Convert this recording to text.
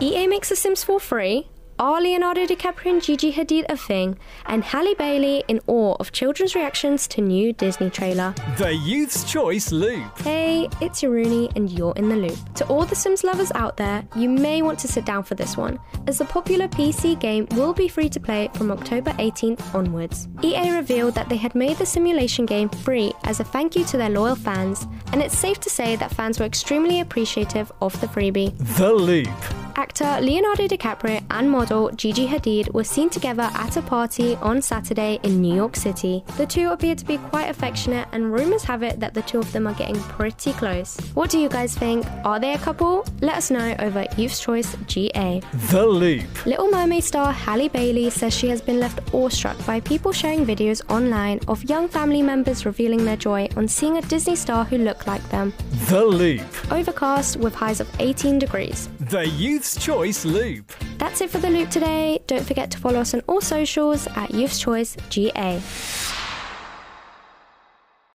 EA makes The Sims 4 free, are Leonardo DiCaprio and Gigi Hadid a thing? And Halle Bailey in awe of children's reactions to new Disney trailer. The Youth's Choice Loop. Hey, it's Rooney, and you're in the loop. To all the Sims lovers out there, you may want to sit down for this one, as the popular PC game will be free to play from October 18th onwards. EA revealed that they had made the simulation game free as a thank you to their loyal fans, and it's safe to say that fans were extremely appreciative of the freebie. The Loop. Actor Leonardo DiCaprio and model Gigi Hadid were seen together at a party on Saturday in New York City. The two appear to be quite affectionate, and rumours have it that the two of them are getting pretty close. What do you guys think? Are they a couple? Let us know over Youth's Choice GA. The Loop. Little Mermaid star Halle Bailey says she has been left awestruck by people sharing videos online of young family members revealing their joy on seeing a Disney star who looked like them. The Loop. Overcast with highs of 18 degrees. The Youth's Choice Loop. That's it for the loop today. Don't forget to follow us on all socials at Youth's Choice GA.